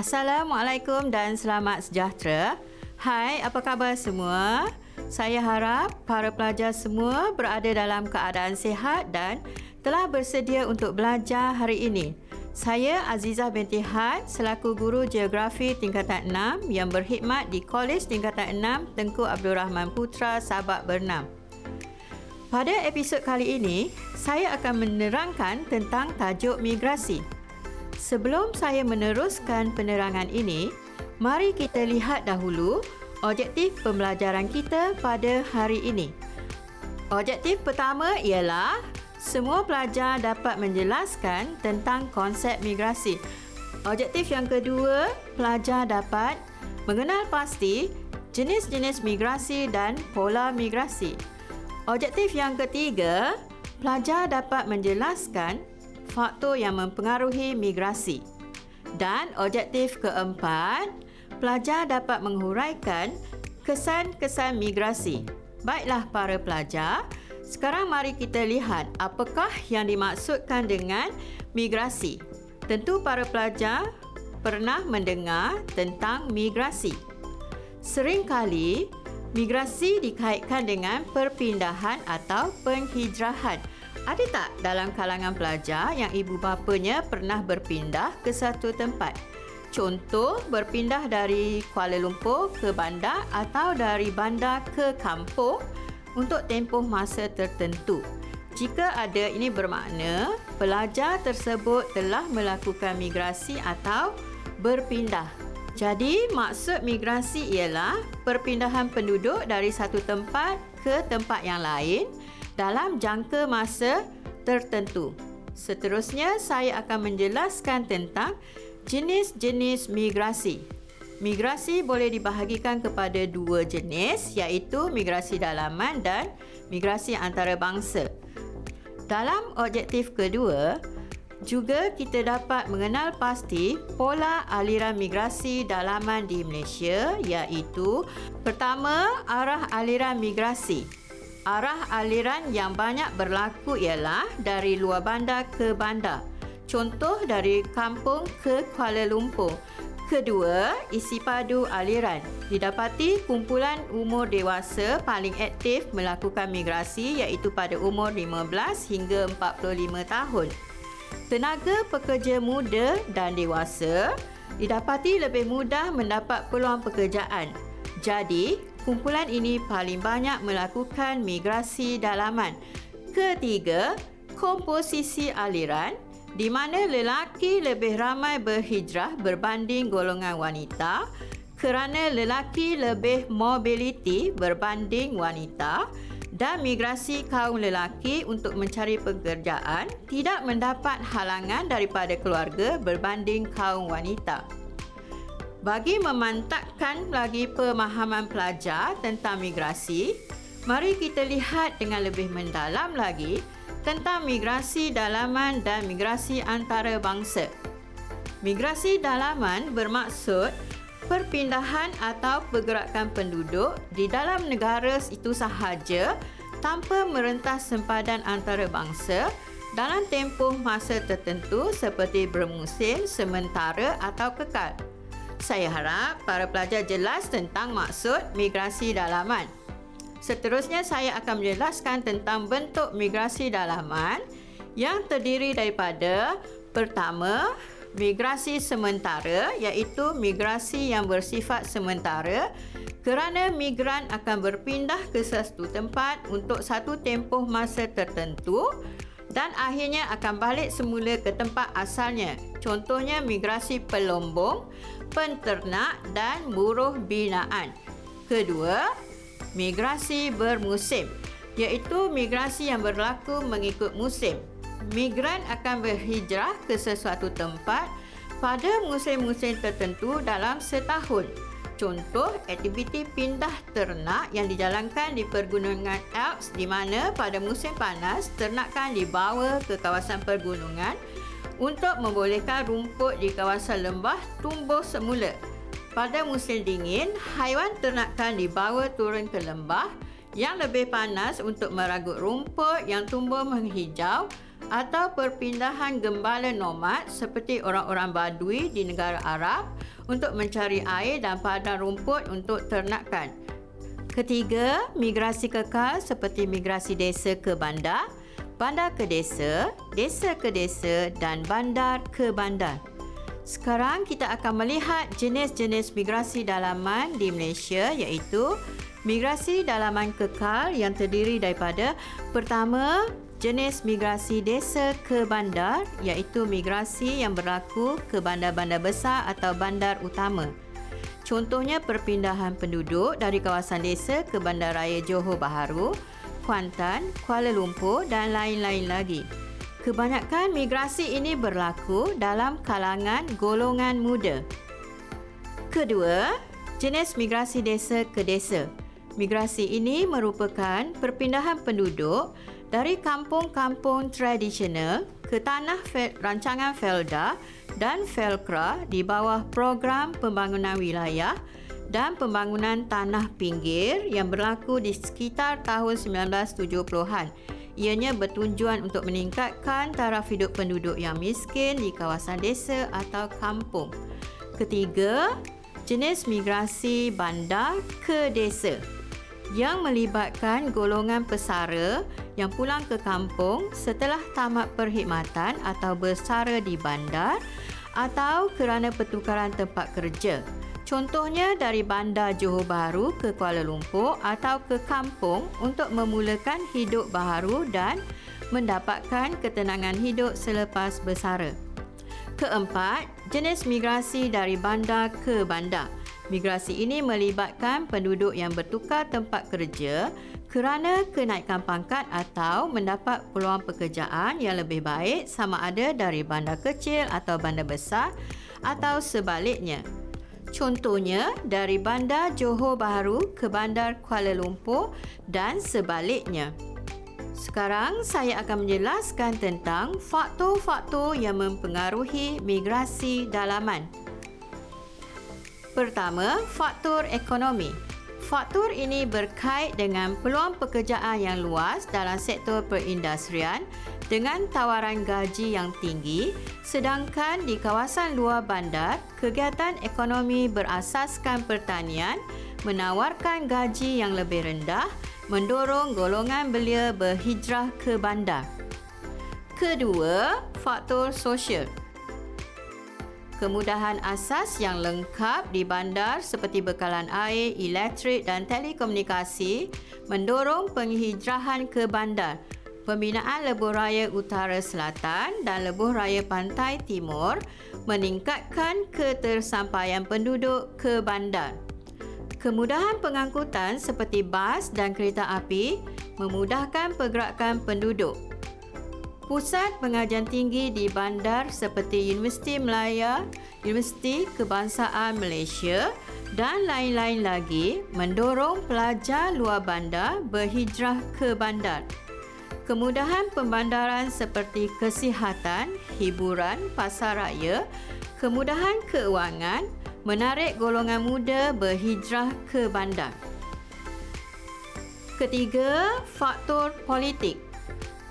Assalamualaikum dan selamat sejahtera. Hai, apa khabar semua? Saya harap para pelajar semua berada dalam keadaan sihat dan telah bersedia untuk belajar hari ini. Saya Azizah binti Had selaku guru geografi tingkatan 6 yang berkhidmat di Kolej tingkatan 6 Tengku Abdul Rahman Putra Sabak Bernam. Pada episod kali ini, saya akan menerangkan tentang tajuk migrasi. Sebelum saya meneruskan penerangan ini, mari kita lihat dahulu objektif pembelajaran kita pada hari ini. Objektif pertama ialah semua pelajar dapat menjelaskan tentang konsep migrasi. Objektif yang kedua, pelajar dapat mengenal pasti jenis-jenis migrasi dan pola migrasi. Objektif yang ketiga, pelajar dapat menjelaskan faktor yang mempengaruhi migrasi. Dan objektif keempat, pelajar dapat menghuraikan kesan-kesan migrasi. Baiklah para pelajar, sekarang mari kita lihat apakah yang dimaksudkan dengan migrasi. Tentu para pelajar pernah mendengar tentang migrasi. Seringkali migrasi dikaitkan dengan perpindahan atau penghijrahan. Ada tak dalam kalangan pelajar yang ibu bapanya pernah berpindah ke satu tempat? Contoh, berpindah dari Kuala Lumpur ke bandar atau dari bandar ke kampung untuk tempoh masa tertentu. Jika ada, ini bermakna pelajar tersebut telah melakukan migrasi atau berpindah. Jadi, maksud migrasi ialah perpindahan penduduk dari satu tempat ke tempat yang lain dalam jangka masa tertentu. Seterusnya, saya akan menjelaskan tentang jenis-jenis migrasi. Migrasi boleh dibahagikan kepada dua jenis iaitu migrasi dalaman dan migrasi antarabangsa. Dalam objektif kedua, juga kita dapat mengenal pasti pola aliran migrasi dalaman di Malaysia iaitu pertama arah aliran migrasi. Arah aliran yang banyak berlaku ialah dari luar bandar ke bandar. Contoh dari kampung ke Kuala Lumpur. Kedua, isi padu aliran. Didapati kumpulan umur dewasa paling aktif melakukan migrasi iaitu pada umur 15 hingga 45 tahun. Tenaga pekerja muda dan dewasa didapati lebih mudah mendapat peluang pekerjaan. Jadi, kumpulan ini paling banyak melakukan migrasi dalaman. Ketiga, komposisi aliran di mana lelaki lebih ramai berhijrah berbanding golongan wanita kerana lelaki lebih mobiliti berbanding wanita dan migrasi kaum lelaki untuk mencari pekerjaan tidak mendapat halangan daripada keluarga berbanding kaum wanita. Bagi memantapkan lagi pemahaman pelajar tentang migrasi, mari kita lihat dengan lebih mendalam lagi tentang migrasi dalaman dan migrasi antarabangsa. Migrasi dalaman bermaksud perpindahan atau pergerakan penduduk di dalam negara itu sahaja tanpa merentas sempadan antarabangsa dalam tempoh masa tertentu seperti bermusim, sementara atau kekal. Saya harap para pelajar jelas tentang maksud migrasi dalaman. Seterusnya saya akan menjelaskan tentang bentuk migrasi dalaman yang terdiri daripada pertama, migrasi sementara iaitu migrasi yang bersifat sementara kerana migran akan berpindah ke satu tempat untuk satu tempoh masa tertentu dan akhirnya akan balik semula ke tempat asalnya. Contohnya migrasi pelombong penternak dan buruh binaan. Kedua, migrasi bermusim iaitu migrasi yang berlaku mengikut musim. Migran akan berhijrah ke sesuatu tempat pada musim-musim tertentu dalam setahun. Contoh aktiviti pindah ternak yang dijalankan di pergunungan Alps di mana pada musim panas ternakan dibawa ke kawasan pergunungan untuk membolehkan rumput di kawasan lembah tumbuh semula. Pada musim dingin, haiwan ternakan dibawa turun ke lembah yang lebih panas untuk meragut rumput yang tumbuh menghijau atau perpindahan gembala nomad seperti orang-orang Badui di negara Arab untuk mencari air dan padang rumput untuk ternakan. Ketiga, migrasi kekal seperti migrasi desa ke bandar, bandar ke desa, desa ke desa dan bandar ke bandar. Sekarang kita akan melihat jenis-jenis migrasi dalaman di Malaysia iaitu migrasi dalaman kekal yang terdiri daripada pertama jenis migrasi desa ke bandar iaitu migrasi yang berlaku ke bandar-bandar besar atau bandar utama. Contohnya perpindahan penduduk dari kawasan desa ke Bandaraya Johor Bahru, Kuantan, Kuala Lumpur dan lain-lain lagi. Kebanyakan migrasi ini berlaku dalam kalangan golongan muda. Kedua, jenis migrasi desa ke desa. Migrasi ini merupakan perpindahan penduduk dari kampung-kampung tradisional ke tanah rancangan Felda dan Felkra di bawah program pembangunan wilayah dan pembangunan tanah pinggir yang berlaku di sekitar tahun 1970-an Ianya bertujuan untuk meningkatkan taraf hidup penduduk yang miskin di kawasan desa atau kampung. Ketiga, jenis migrasi bandar ke desa yang melibatkan golongan pesara yang pulang ke kampung setelah tamat perkhidmatan atau bersara di bandar atau kerana pertukaran tempat kerja. Contohnya dari bandar Johor Bahru ke Kuala Lumpur atau ke kampung untuk memulakan hidup baharu dan mendapatkan ketenangan hidup selepas bersara. Keempat, jenis migrasi dari bandar ke bandar. Migrasi ini melibatkan penduduk yang bertukar tempat kerja kerana kenaikan pangkat atau mendapat peluang pekerjaan yang lebih baik sama ada dari bandar kecil atau bandar besar atau sebaliknya. Contohnya dari bandar Johor Bahru ke bandar Kuala Lumpur dan sebaliknya. Sekarang saya akan menjelaskan tentang faktor-faktor yang mempengaruhi migrasi dalaman. Pertama, faktor ekonomi. Faktor ini berkait dengan peluang pekerjaan yang luas dalam sektor perindustrian dengan tawaran gaji yang tinggi sedangkan di kawasan luar bandar kegiatan ekonomi berasaskan pertanian menawarkan gaji yang lebih rendah mendorong golongan belia berhijrah ke bandar. Kedua, faktor sosial kemudahan asas yang lengkap di bandar seperti bekalan air, elektrik dan telekomunikasi mendorong penghijrahan ke bandar. Pembinaan Lebuh Raya Utara Selatan dan Lebuh Raya Pantai Timur meningkatkan ketersampaian penduduk ke bandar. Kemudahan pengangkutan seperti bas dan kereta api memudahkan pergerakan penduduk pusat pengajian tinggi di bandar seperti Universiti Melaya, Universiti Kebangsaan Malaysia dan lain-lain lagi mendorong pelajar luar bandar berhijrah ke bandar. Kemudahan pembandaran seperti kesihatan, hiburan, pasar raya, kemudahan keuangan menarik golongan muda berhijrah ke bandar. Ketiga, faktor politik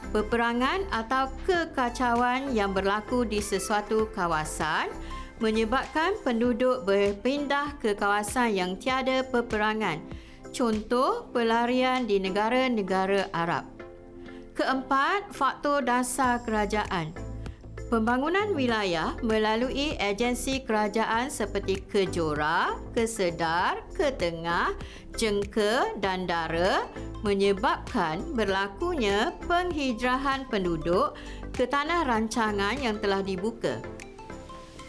peperangan atau kekacauan yang berlaku di sesuatu kawasan menyebabkan penduduk berpindah ke kawasan yang tiada peperangan. Contoh pelarian di negara-negara Arab. Keempat, faktor dasar kerajaan. Pembangunan wilayah melalui agensi kerajaan seperti Kejora, Kesedar, Ketengah, Jengke dan Dara menyebabkan berlakunya penghijrahan penduduk ke tanah rancangan yang telah dibuka.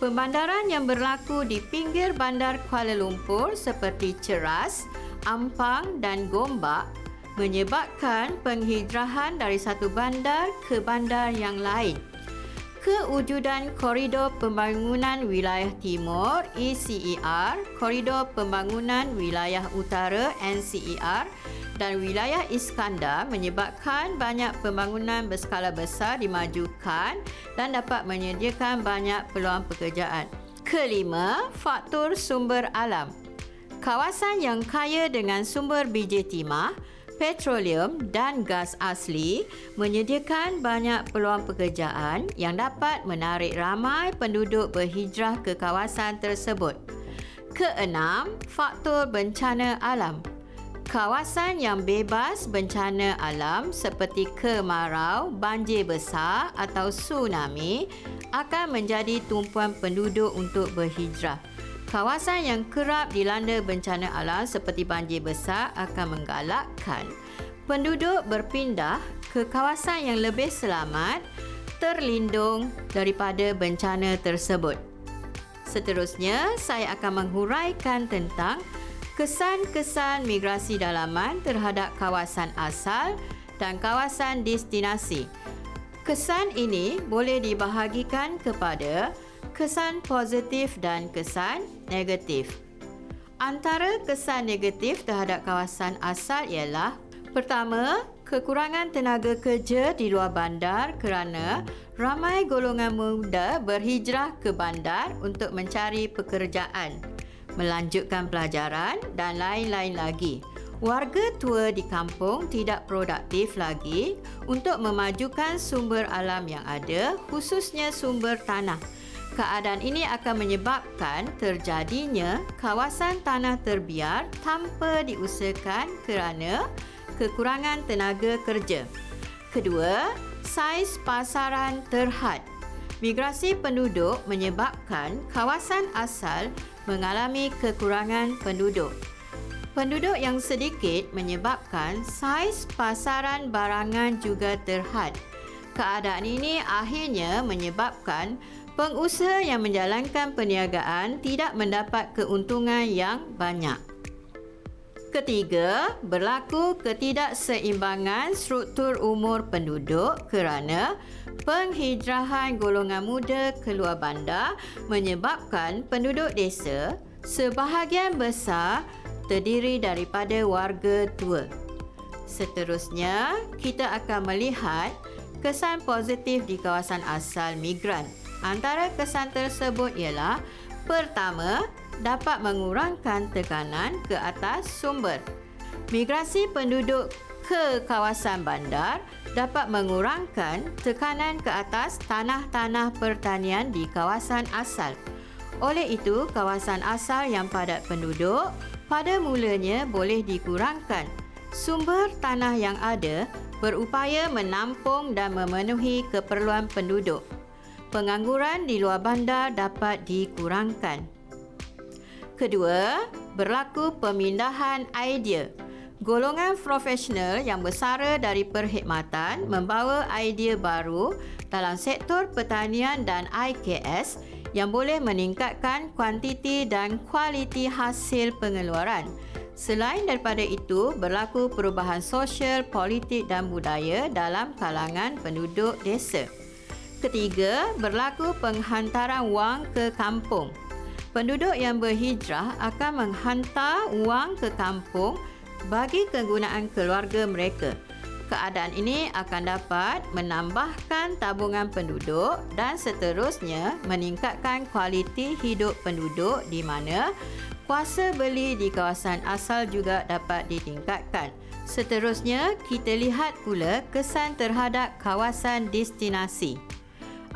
Pembandaran yang berlaku di pinggir bandar Kuala Lumpur seperti Ceras, Ampang dan Gombak menyebabkan penghijrahan dari satu bandar ke bandar yang lain kewujudan Koridor Pembangunan Wilayah Timur ECER, Koridor Pembangunan Wilayah Utara NCER dan Wilayah Iskandar menyebabkan banyak pembangunan berskala besar dimajukan dan dapat menyediakan banyak peluang pekerjaan. Kelima, faktor sumber alam. Kawasan yang kaya dengan sumber biji timah petroleum dan gas asli menyediakan banyak peluang pekerjaan yang dapat menarik ramai penduduk berhijrah ke kawasan tersebut. Keenam, faktor bencana alam. Kawasan yang bebas bencana alam seperti kemarau, banjir besar atau tsunami akan menjadi tumpuan penduduk untuk berhijrah. Kawasan yang kerap dilanda bencana alam seperti banjir besar akan menggalakkan penduduk berpindah ke kawasan yang lebih selamat terlindung daripada bencana tersebut. Seterusnya, saya akan menghuraikan tentang kesan-kesan migrasi dalaman terhadap kawasan asal dan kawasan destinasi. Kesan ini boleh dibahagikan kepada kesan positif dan kesan negatif. Antara kesan negatif terhadap kawasan asal ialah pertama, kekurangan tenaga kerja di luar bandar kerana ramai golongan muda berhijrah ke bandar untuk mencari pekerjaan melanjutkan pelajaran dan lain-lain lagi. Warga tua di kampung tidak produktif lagi untuk memajukan sumber alam yang ada, khususnya sumber tanah. Keadaan ini akan menyebabkan terjadinya kawasan tanah terbiar tanpa diusahakan kerana kekurangan tenaga kerja. Kedua, saiz pasaran terhad. Migrasi penduduk menyebabkan kawasan asal mengalami kekurangan penduduk. Penduduk yang sedikit menyebabkan saiz pasaran barangan juga terhad. Keadaan ini akhirnya menyebabkan pengusaha yang menjalankan perniagaan tidak mendapat keuntungan yang banyak. Ketiga, berlaku ketidakseimbangan struktur umur penduduk kerana penghijrahan golongan muda keluar bandar menyebabkan penduduk desa sebahagian besar terdiri daripada warga tua. Seterusnya, kita akan melihat kesan positif di kawasan asal migran. Antara kesan tersebut ialah pertama, dapat mengurangkan tekanan ke atas sumber. Migrasi penduduk ke kawasan bandar dapat mengurangkan tekanan ke atas tanah-tanah pertanian di kawasan asal. Oleh itu, kawasan asal yang padat penduduk pada mulanya boleh dikurangkan. Sumber tanah yang ada berupaya menampung dan memenuhi keperluan penduduk. Pengangguran di luar bandar dapat dikurangkan. Kedua, berlaku pemindahan idea. Golongan profesional yang bersara dari perkhidmatan membawa idea baru dalam sektor pertanian dan IKS yang boleh meningkatkan kuantiti dan kualiti hasil pengeluaran. Selain daripada itu, berlaku perubahan sosial, politik dan budaya dalam kalangan penduduk desa. Ketiga, berlaku penghantaran wang ke kampung penduduk yang berhijrah akan menghantar wang ke kampung bagi kegunaan keluarga mereka. Keadaan ini akan dapat menambahkan tabungan penduduk dan seterusnya meningkatkan kualiti hidup penduduk di mana kuasa beli di kawasan asal juga dapat ditingkatkan. Seterusnya, kita lihat pula kesan terhadap kawasan destinasi.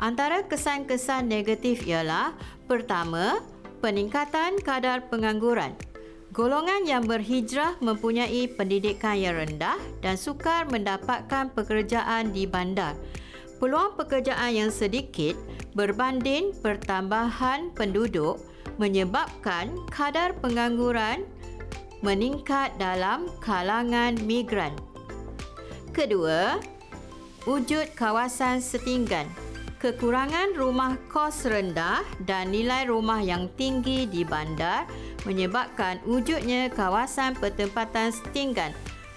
Antara kesan-kesan negatif ialah pertama, peningkatan kadar pengangguran. Golongan yang berhijrah mempunyai pendidikan yang rendah dan sukar mendapatkan pekerjaan di bandar. Peluang pekerjaan yang sedikit berbanding pertambahan penduduk menyebabkan kadar pengangguran meningkat dalam kalangan migran. Kedua, wujud kawasan setinggan kekurangan rumah kos rendah dan nilai rumah yang tinggi di bandar menyebabkan wujudnya kawasan pertempatan setinggan.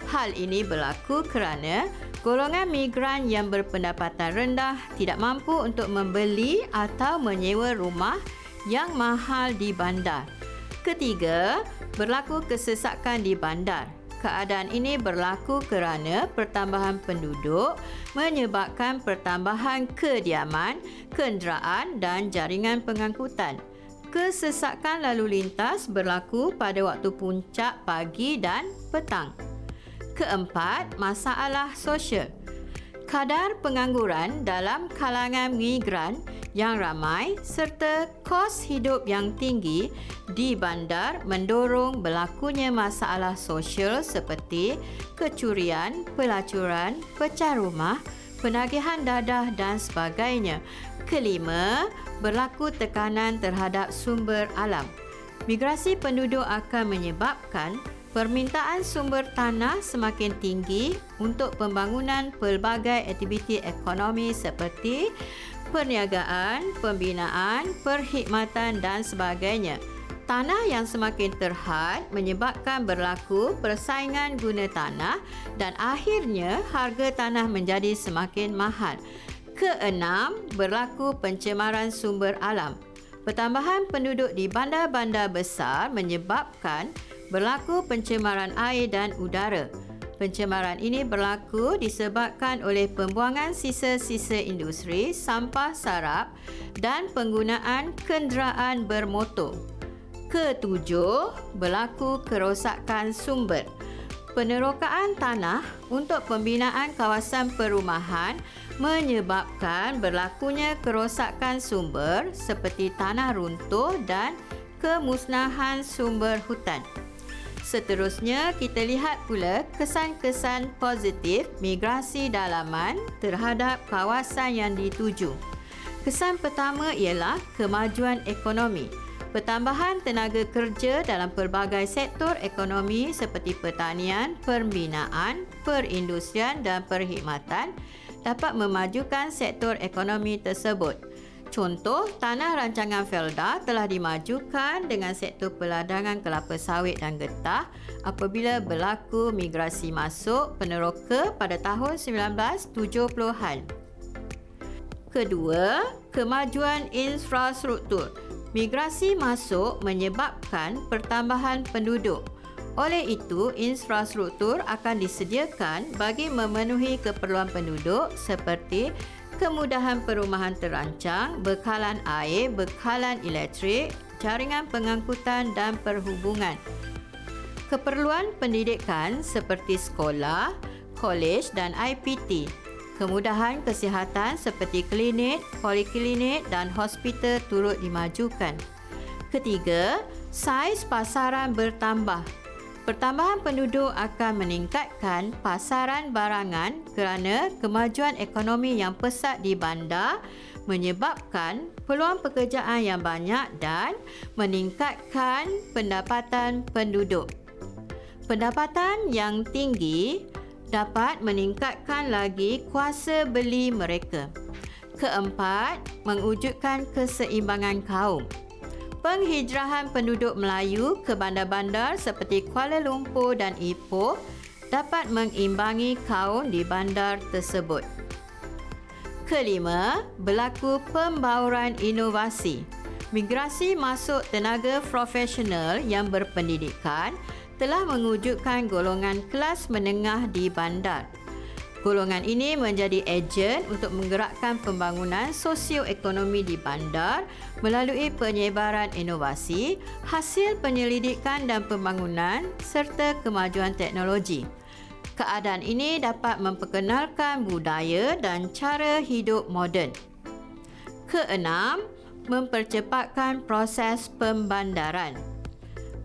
Hal ini berlaku kerana golongan migran yang berpendapatan rendah tidak mampu untuk membeli atau menyewa rumah yang mahal di bandar. Ketiga, berlaku kesesakan di bandar. Keadaan ini berlaku kerana pertambahan penduduk menyebabkan pertambahan kediaman, kenderaan dan jaringan pengangkutan. Kesesakan lalu lintas berlaku pada waktu puncak pagi dan petang. Keempat, masalah sosial. Kadar pengangguran dalam kalangan migran yang ramai serta kos hidup yang tinggi di bandar mendorong berlakunya masalah sosial seperti kecurian, pelacuran, pecah rumah, penagihan dadah dan sebagainya. Kelima, berlaku tekanan terhadap sumber alam. Migrasi penduduk akan menyebabkan permintaan sumber tanah semakin tinggi untuk pembangunan pelbagai aktiviti ekonomi seperti perniagaan, pembinaan, perkhidmatan dan sebagainya. Tanah yang semakin terhad menyebabkan berlaku persaingan guna tanah dan akhirnya harga tanah menjadi semakin mahal. Keenam, berlaku pencemaran sumber alam. Pertambahan penduduk di bandar-bandar besar menyebabkan berlaku pencemaran air dan udara. Pencemaran ini berlaku disebabkan oleh pembuangan sisa-sisa industri, sampah sarap dan penggunaan kenderaan bermotor. Ketujuh, berlaku kerosakan sumber. Penerokaan tanah untuk pembinaan kawasan perumahan menyebabkan berlakunya kerosakan sumber seperti tanah runtuh dan kemusnahan sumber hutan. Seterusnya, kita lihat pula kesan-kesan positif migrasi dalaman terhadap kawasan yang dituju. Kesan pertama ialah kemajuan ekonomi. Pertambahan tenaga kerja dalam pelbagai sektor ekonomi seperti pertanian, pembinaan, perindustrian dan perkhidmatan dapat memajukan sektor ekonomi tersebut. Contoh, tanah rancangan Felda telah dimajukan dengan sektor peladangan kelapa sawit dan getah apabila berlaku migrasi masuk peneroka pada tahun 1970-an. Kedua, kemajuan infrastruktur. Migrasi masuk menyebabkan pertambahan penduduk. Oleh itu, infrastruktur akan disediakan bagi memenuhi keperluan penduduk seperti kemudahan perumahan terancang, bekalan air, bekalan elektrik, jaringan pengangkutan dan perhubungan. Keperluan pendidikan seperti sekolah, kolej dan IPT Kemudahan kesihatan seperti klinik, poliklinik dan hospital turut dimajukan. Ketiga, saiz pasaran bertambah. Pertambahan penduduk akan meningkatkan pasaran barangan kerana kemajuan ekonomi yang pesat di bandar menyebabkan peluang pekerjaan yang banyak dan meningkatkan pendapatan penduduk. Pendapatan yang tinggi dapat meningkatkan lagi kuasa beli mereka. Keempat, mengwujudkan keseimbangan kaum. Penghijrahan penduduk Melayu ke bandar-bandar seperti Kuala Lumpur dan Ipoh dapat mengimbangi kaum di bandar tersebut. Kelima, berlaku pembauran inovasi. Migrasi masuk tenaga profesional yang berpendidikan telah mewujudkan golongan kelas menengah di bandar. Golongan ini menjadi ejen untuk menggerakkan pembangunan sosioekonomi di bandar melalui penyebaran inovasi, hasil penyelidikan dan pembangunan serta kemajuan teknologi. Keadaan ini dapat memperkenalkan budaya dan cara hidup moden. Keenam, mempercepatkan proses pembandaran.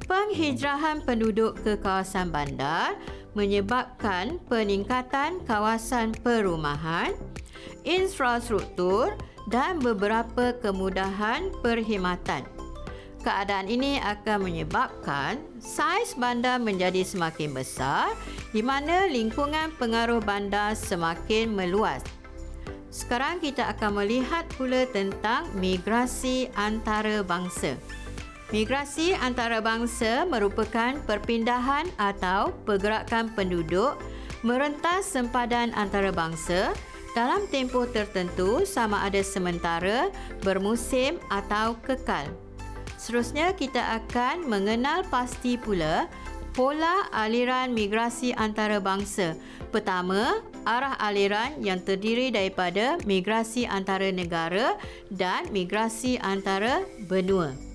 Penghijrahan penduduk ke kawasan bandar menyebabkan peningkatan kawasan perumahan, infrastruktur dan beberapa kemudahan perkhidmatan. Keadaan ini akan menyebabkan saiz bandar menjadi semakin besar di mana lingkungan pengaruh bandar semakin meluas. Sekarang kita akan melihat pula tentang migrasi antarabangsa. Migrasi antarabangsa merupakan perpindahan atau pergerakan penduduk merentas sempadan antarabangsa dalam tempoh tertentu sama ada sementara, bermusim atau kekal. Seterusnya kita akan mengenal pasti pula pola aliran migrasi antarabangsa. Pertama, arah aliran yang terdiri daripada migrasi antara negara dan migrasi antara benua.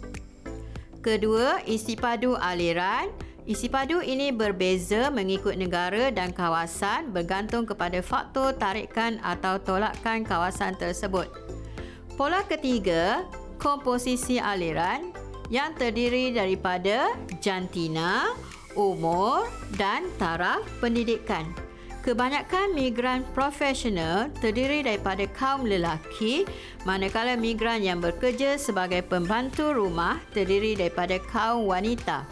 Kedua, isi padu aliran Isi padu ini berbeza mengikut negara dan kawasan bergantung kepada faktor tarikan atau tolakan kawasan tersebut. Pola ketiga, komposisi aliran yang terdiri daripada jantina, umur dan taraf pendidikan. Kebanyakan migran profesional terdiri daripada kaum lelaki manakala migran yang bekerja sebagai pembantu rumah terdiri daripada kaum wanita.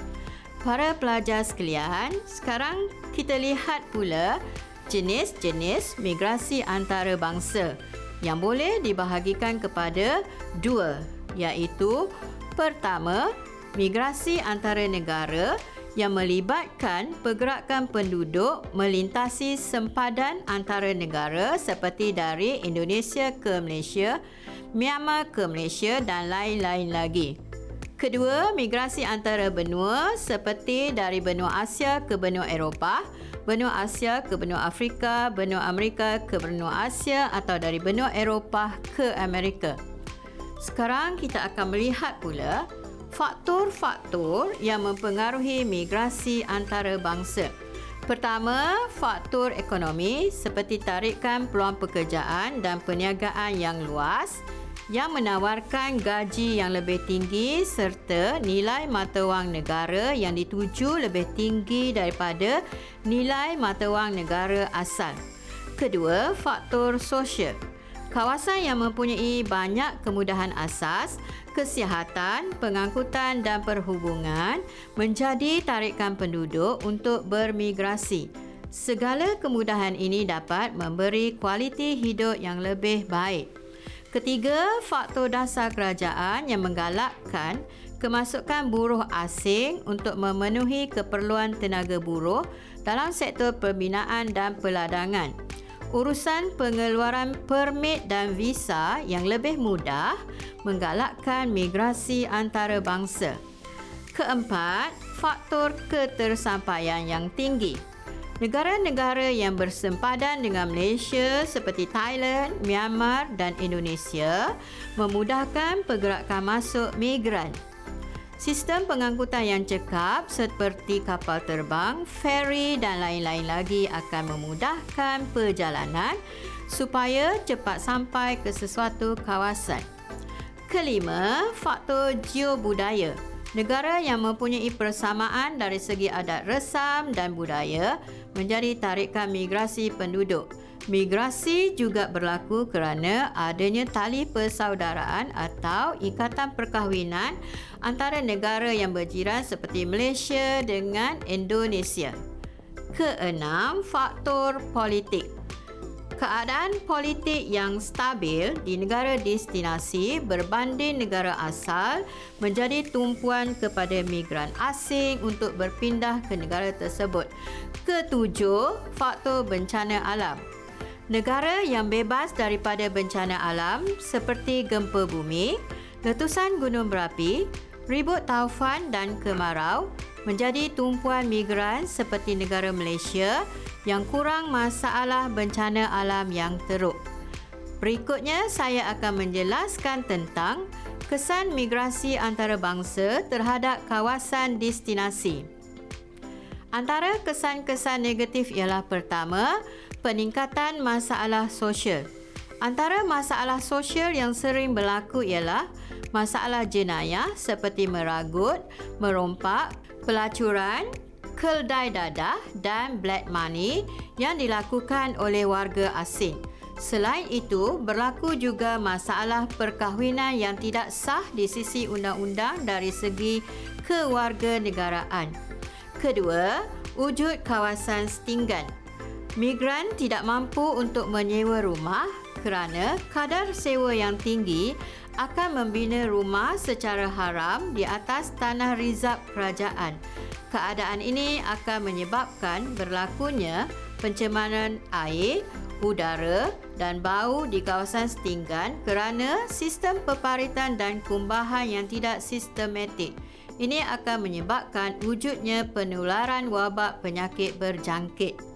Para pelajar sekalian, sekarang kita lihat pula jenis-jenis migrasi antarabangsa yang boleh dibahagikan kepada dua iaitu pertama, migrasi antara negara yang melibatkan pergerakan penduduk melintasi sempadan antara negara seperti dari Indonesia ke Malaysia, Myanmar ke Malaysia dan lain-lain lagi. Kedua, migrasi antara benua seperti dari benua Asia ke benua Eropah, benua Asia ke benua Afrika, benua Amerika ke benua Asia atau dari benua Eropah ke Amerika. Sekarang kita akan melihat pula faktor-faktor yang mempengaruhi migrasi antara bangsa. Pertama, faktor ekonomi seperti tarikan peluang pekerjaan dan perniagaan yang luas yang menawarkan gaji yang lebih tinggi serta nilai mata wang negara yang dituju lebih tinggi daripada nilai mata wang negara asal. Kedua, faktor sosial. Kawasan yang mempunyai banyak kemudahan asas, kesihatan, pengangkutan dan perhubungan menjadi tarikan penduduk untuk bermigrasi. Segala kemudahan ini dapat memberi kualiti hidup yang lebih baik. Ketiga, faktor dasar kerajaan yang menggalakkan kemasukan buruh asing untuk memenuhi keperluan tenaga buruh dalam sektor pembinaan dan peladangan. Urusan pengeluaran permit dan visa yang lebih mudah menggalakkan migrasi antarabangsa. Keempat, faktor ketersampaian yang tinggi. Negara-negara yang bersempadan dengan Malaysia seperti Thailand, Myanmar dan Indonesia memudahkan pergerakan masuk migran. Sistem pengangkutan yang cekap seperti kapal terbang, feri dan lain-lain lagi akan memudahkan perjalanan supaya cepat sampai ke sesuatu kawasan. Kelima, faktor geobudaya. Negara yang mempunyai persamaan dari segi adat resam dan budaya menjadi tarikan migrasi penduduk. Migrasi juga berlaku kerana adanya tali persaudaraan atau ikatan perkahwinan antara negara yang berjiran seperti Malaysia dengan Indonesia. Keenam, faktor politik. Keadaan politik yang stabil di negara destinasi berbanding negara asal menjadi tumpuan kepada migran asing untuk berpindah ke negara tersebut. Ketujuh, faktor bencana alam. Negara yang bebas daripada bencana alam seperti gempa bumi, letusan gunung berapi, ribut taufan dan kemarau menjadi tumpuan migran seperti negara Malaysia yang kurang masalah bencana alam yang teruk. Berikutnya saya akan menjelaskan tentang kesan migrasi antarabangsa terhadap kawasan destinasi. Antara kesan-kesan negatif ialah pertama, peningkatan masalah sosial. Antara masalah sosial yang sering berlaku ialah masalah jenayah seperti meragut, merompak, pelacuran, keldai dadah dan black money yang dilakukan oleh warga asing. Selain itu, berlaku juga masalah perkahwinan yang tidak sah di sisi undang-undang dari segi kewarganegaraan. Kedua, wujud kawasan setinggan. Migran tidak mampu untuk menyewa rumah kerana kadar sewa yang tinggi akan membina rumah secara haram di atas tanah rizab kerajaan keadaan ini akan menyebabkan berlakunya pencemaran air, udara dan bau di kawasan setinggan kerana sistem peparitan dan kumbahan yang tidak sistematik. Ini akan menyebabkan wujudnya penularan wabak penyakit berjangkit.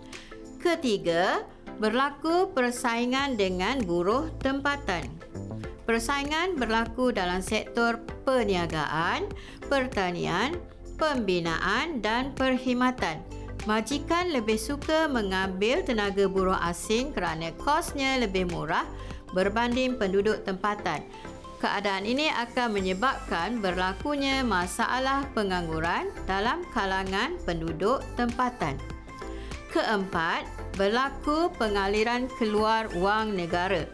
Ketiga, berlaku persaingan dengan buruh tempatan. Persaingan berlaku dalam sektor perniagaan, pertanian, pembinaan dan perkhidmatan. Majikan lebih suka mengambil tenaga buruh asing kerana kosnya lebih murah berbanding penduduk tempatan. Keadaan ini akan menyebabkan berlakunya masalah pengangguran dalam kalangan penduduk tempatan. Keempat, berlaku pengaliran keluar wang negara.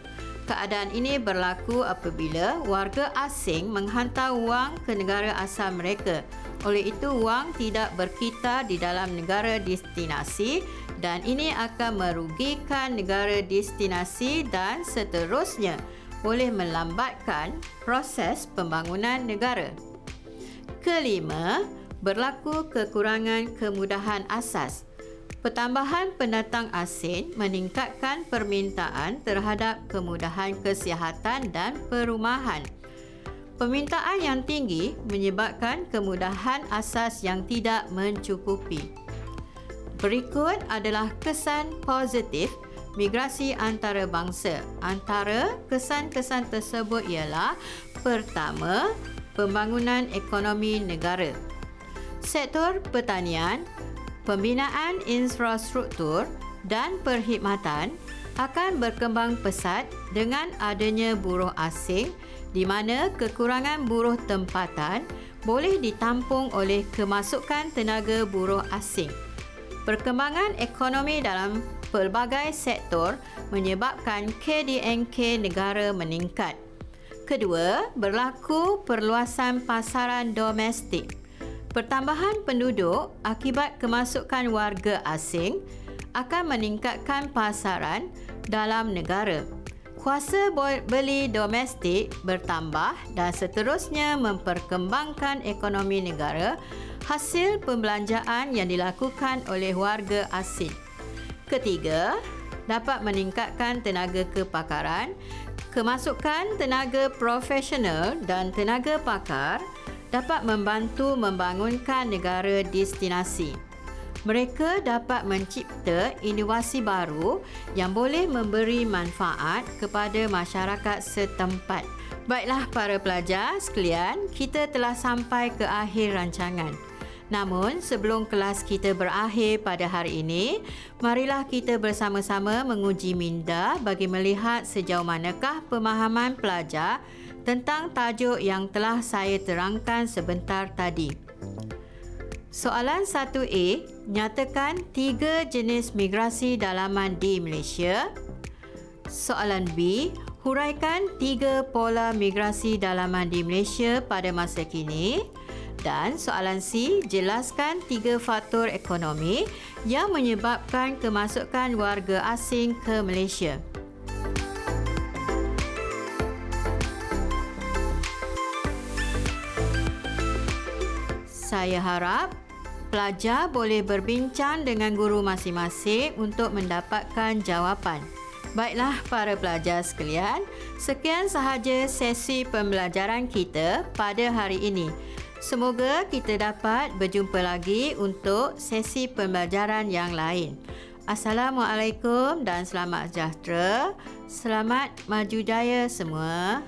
Keadaan ini berlaku apabila warga asing menghantar wang ke negara asal mereka. Oleh itu, wang tidak berkitar di dalam negara destinasi dan ini akan merugikan negara destinasi dan seterusnya boleh melambatkan proses pembangunan negara. Kelima, berlaku kekurangan kemudahan asas. Pertambahan pendatang asing meningkatkan permintaan terhadap kemudahan kesihatan dan perumahan. Permintaan yang tinggi menyebabkan kemudahan asas yang tidak mencukupi. Berikut adalah kesan positif migrasi antarabangsa. Antara kesan-kesan tersebut ialah pertama, pembangunan ekonomi negara. Sektor pertanian pembinaan infrastruktur dan perkhidmatan akan berkembang pesat dengan adanya buruh asing di mana kekurangan buruh tempatan boleh ditampung oleh kemasukan tenaga buruh asing. Perkembangan ekonomi dalam pelbagai sektor menyebabkan KDNK negara meningkat. Kedua, berlaku perluasan pasaran domestik. Pertambahan penduduk akibat kemasukan warga asing akan meningkatkan pasaran dalam negara. Kuasa beli domestik bertambah dan seterusnya memperkembangkan ekonomi negara hasil pembelanjaan yang dilakukan oleh warga asing. Ketiga, dapat meningkatkan tenaga kepakaran, kemasukan tenaga profesional dan tenaga pakar dapat membantu membangunkan negara destinasi. Mereka dapat mencipta inovasi baru yang boleh memberi manfaat kepada masyarakat setempat. Baiklah para pelajar sekalian, kita telah sampai ke akhir rancangan. Namun, sebelum kelas kita berakhir pada hari ini, marilah kita bersama-sama menguji minda bagi melihat sejauh manakah pemahaman pelajar tentang tajuk yang telah saya terangkan sebentar tadi. Soalan 1A, nyatakan tiga jenis migrasi dalaman di Malaysia. Soalan B, huraikan tiga pola migrasi dalaman di Malaysia pada masa kini. Dan soalan C, jelaskan tiga faktor ekonomi yang menyebabkan kemasukan warga asing ke Malaysia. Saya harap pelajar boleh berbincang dengan guru masing-masing untuk mendapatkan jawapan. Baiklah para pelajar sekalian, sekian sahaja sesi pembelajaran kita pada hari ini. Semoga kita dapat berjumpa lagi untuk sesi pembelajaran yang lain. Assalamualaikum dan selamat sejahtera. Selamat maju jaya semua.